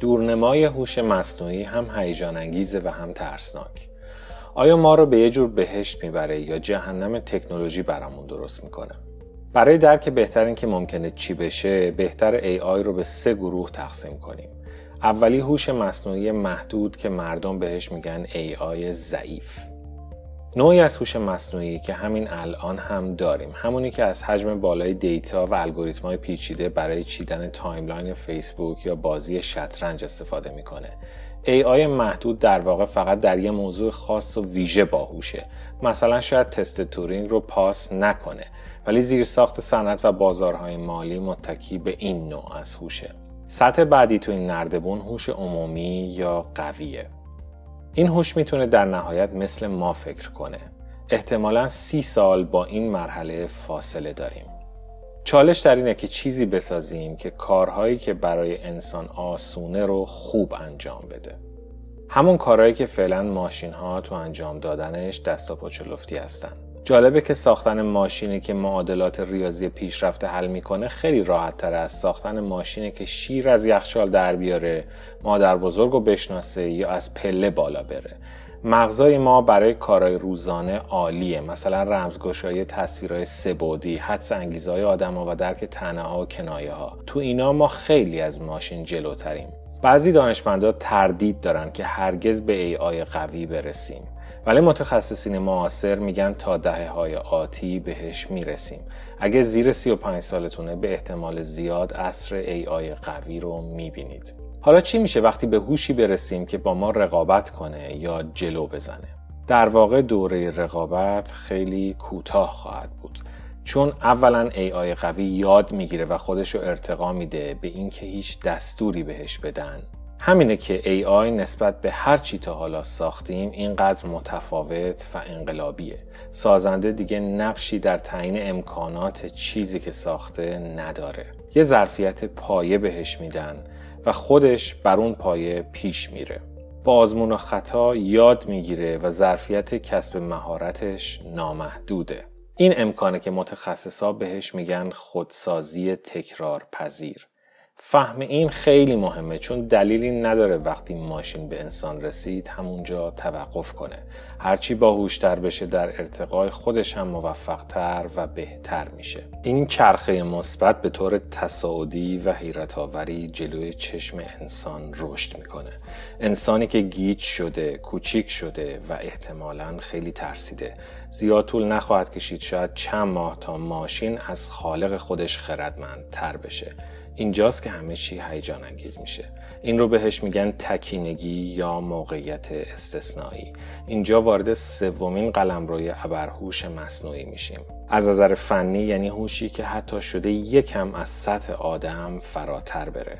دورنمای هوش مصنوعی هم هیجان انگیزه و هم ترسناک. آیا ما رو به یه جور بهشت می‌بره یا جهنم تکنولوژی برامون درست می‌کنه؟ برای درک بهتر اینکه ممکنه چی بشه، بهتره AI رو به سه گروه تقسیم کنیم. اولی هوش مصنوعی محدود که مردم بهش میگن AI ضعیف. نوعی از هوش مصنوعی که همین الان هم داریم. همونی که از حجم بالای data و الگوریتم‌های پیچیده برای چیدن timeline فیسبوک یا بازی شطرنج استفاده می‌کنه. AI محدود در واقع فقط در یه موضوع خاص و ویژه باهوشه. مثلا شاید تست تورینگ رو پاس نکنه ولی زیر ساخت صنعت و بازارهای مالی متکی به این نوع از هوشه. سطح بعدی تو این نردبون هوش عمومی یا قویه. این هوش می‌تونه در نهایت مثل ما فکر کنه. احتمالا سی سال با این مرحله فاصله داریم. چالش در اینه که چیزی بسازیم که کارهایی که برای انسان آسونه رو خوب انجام بده. همون کارهایی که فعلا ماشین ها تو انجام دادنش دست و پاچه لفتی هستن. جالبه که ساختن ماشینی که معادلات ریاضی پیشرفته حل می‌کنه خیلی راحت تر از ساختن ماشینی که شیر از یخچال در بیاره مادر بزرگ رو بشناسه یا از پله بالا بره. مغزای ما برای کارهای روزانه عالیه مثلا رمزگشایی تصویرهای سبودی حدس انگیزهای آدم ها و درک تنه ها و کنایه ها تو اینا ما خیلی از ماشین جلوتریم. بعضی دانشمندا تردید دارن که هرگز به ای آی قوی برسیم. ولی متخصصین معاصر میگن تا دهه های آتی بهش می‌رسیم. اگه زیر 35 سالتونه به احتمال زیاد اصر آی قوی رو می‌بینید. حالا چی میشه وقتی به هوشی برسیم که با ما رقابت کنه یا جلو بزنه؟ در واقع دوره رقابت خیلی کوتاه خواهد بود. چون اولا آی قوی یاد می‌گیره و خودش رو ارتقا میده به اینکه هیچ دستوری بهش بدن همینه که AI نسبت به هر چی تا حالا ساختیم اینقدر متفاوت و انقلابیه. سازنده دیگه نقشی در تعیین امکانات چیزی که ساخته نداره. یه ظرفیت پایه بهش میدن و خودش بر اون پایه پیش میره. با آزمون و خطا یاد می‌گیره و ظرفیت کسب مهارتش نامحدوده. این امکانه که متخصصا بهش میگن خودسازی تکرار پذیر. فهم این خیلی مهمه چون دلیلی نداره وقتی ماشین به انسان رسید همونجا توقف کنه. هرچی باهوشتر بشه در ارتقای خودش هم موفقتر و بهتر میشه. این چرخه مثبت به طور تصاعدی و حیرت آوری جلوی چشم انسان رشد می‌کنه. انسانی که گیج شده کوچیک شده و احتمالا خیلی ترسیده. زیاد طول نخواهد کشید شاید چند ماه تا ماشین از خالق خودش خردمندتر بشه. اینجاست که همه چی هیجان انگیز میشه. این رو بهش میگن تکینگی یا موقعیت استثنایی. اینجا وارد سومین قلمروی ابرهوش مصنوعی میشیم. از نظر فنی یعنی هوشی که حتی شده یکم از سطح آدم فراتر بره.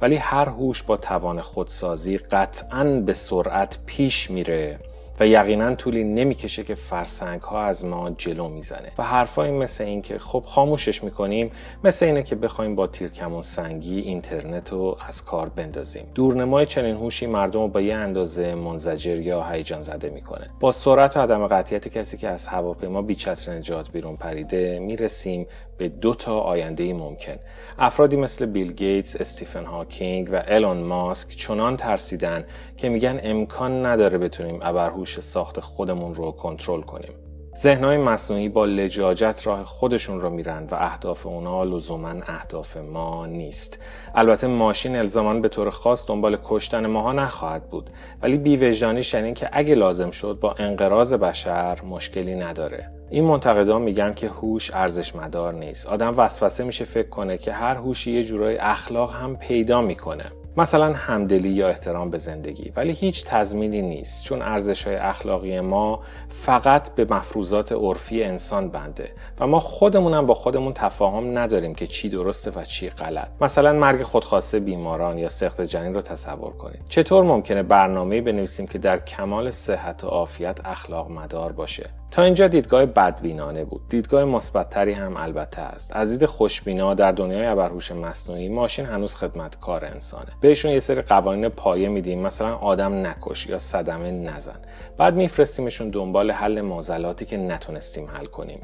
ولی هر هوش با توان خودسازی قطعا به سرعت پیش میره. و یقینا طولی نمی‌کشه که فرسنگ ها از ما جلو می‌زنه. و حرفایی مثل این که خب خاموشش می‌کنیم مثل اینه که بخوایم با تیرکمون سنگی اینترنت رو از کار بندازیم. دورنمای چنین هوشی مردم رو با یه اندازه منزجر یا هیجان زده می‌کنه. با سرعت و عدم قطعیت کسی که از هواپیما بی چتر نجات بیرون پریده می‌رسیم به دو تا آینده ممکن. افرادی مثل بیل گیتس، استیفن هاکینگ و الون ماسک چنان ترسیدن که میگن امکان نداره بتونیم ابرهوش ساخت خودمون رو کنترل کنیم. ذهنهای مصنوعی با لجاجت راه خودشون رو میرن و اهداف اونا لزوما اهداف ما نیست. البته ماشین الزاما به طور خاص دنبال کشتن ماها نخواهد بود. ولی بیوجدانیش یعنی که اگه لازم شد با انقراض بشر مشکلی نداره. این منتقدان میگن که هوش ارزش مدار نیست. آدم وسوسه میشه فکر کنه که هر هوشی یه جورای اخلاق هم پیدا می‌کنه. مثلا همدلی یا احترام به زندگی ولی هیچ تضمینی نیست چون ارزش های اخلاقی ما فقط به مفروضات عرفی انسان بنده و ما خودمونم با خودمون تفاهم نداریم که چی درسته و چی غلط. مثلا مرگ خودخواسته بیماران یا سخت جنین رو تصور کنید چطور ممکنه برنامه‌ای بنویسیم که در کمال صحت و عافیت اخلاق مدار باشه؟ تا اینجا دیدگاه بدبینانه بود. دیدگاه مثبتتری هم البته است. از دید خوشبینا در دنیای ابرهوش مصنوعی ماشین هنوز خدمتکار انسانه. بهشون یه سری قوانین پایه میدیم مثلا آدم نکش یا صدمه نزن. بعد میفرستیمشون دنبال حل معضلاتی که نتونستیم حل کنیم.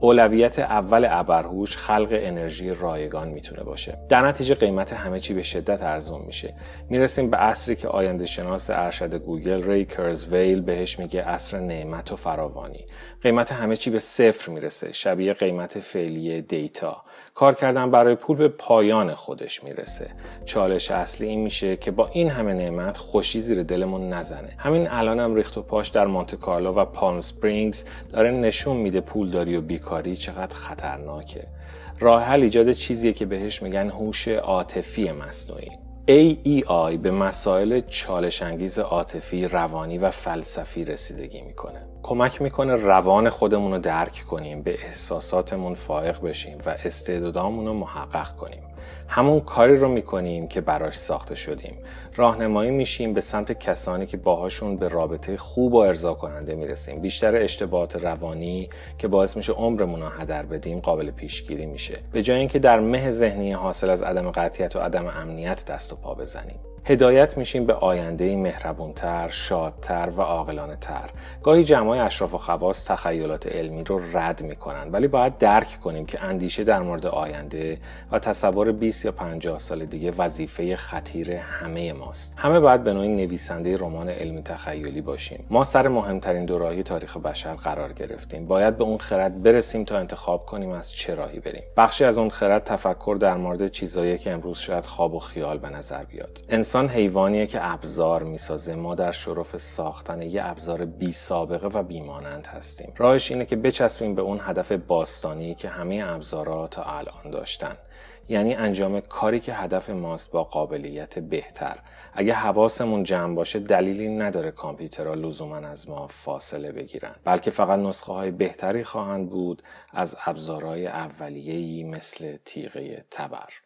اولویت اول ابرهوش خلق انرژی رایگان می‌تونه باشه. در نتیجه قیمت همه چی به شدت ارزون میشه. می‌رسیم به عصری که آینده شناس ارشد گوگل ری کرزویل بهش میگه عصر نعمت و فراوانی. قیمت همه چی به صفر می‌رسه شبیه قیمت فعلی data. کار کردن برای پول به پایان خودش می‌رسه. چالش اصلی این میشه که با این همه نعمت خوشی زیر دلمون نزنه همین الانم هم ریخت و پاش در مونت کارلو و پالم سپرینگز داره نشون میده پولداری و بیکاری چقدر خطرناکه راه حل ایجاد چیزیه که بهش میگن هوش عاطفی مصنوعی AEI به مسائل چالش انگیز عاطفی، روانی و فلسفی رسیدگی می‌کنه. کمک می‌کنه روان خودمون رو درک کنیم، به احساساتمون فائق بشیم و استعدادامون رو محقق کنیم. همون کاری رو می‌کنیم که براش ساخته شدیم. راهنمایی میشیم به سمت کسانی که باهاشون به رابطه خوب و ارضا کننده می‌رسیم. بیشتر اشتباهات روانی که باعث میشه عمرمون رو هدر بدیم قابل پیشگیری میشه. به جای اینکه در مه ذهنی حاصل از عدم قطعیت و عدم امنیت دست و پا بزنیم. هدایت میشیم به آینده مهربونتر، شادتر و عاقلانه تر. گاهی جمعای اشراف و خواص تخیلات علمی رو رد می‌کنن ولی باید درک کنیم که اندیشه در مورد آینده و تصور 20 یا 50 سال دیگه وظیفه خطیر همه ماست. همه باید به نوعی نویسنده رمان علمی تخیلی باشیم. ما سر مهمترین دوراهی تاریخ بشر قرار گرفتیم. باید به اون خرد برسیم تا انتخاب کنیم از چه راهی بریم. بخشی از اون خرد تفکر در مورد چیزایی که امروز شاید خواب و خیال به نظر بیاد. انسان حیوانیه که ابزار می‌سازه. ما در شرف ساختن یه ابزار بی سابقه و بیمانند هستیم. راهش اینه که بچسبیم به اون هدف باستانی که همه ابزارها تا الان داشتن. یعنی انجام کاری که هدف ماست با قابلیت بهتر. اگه حواسمون جمع باشه دلیلی نداره کامپیوترها لزوما از ما فاصله بگیرن. بلکه فقط نسخه های بهتری خواهند بود از ابزارهای اولیه‌ای مثل تیغه تبر.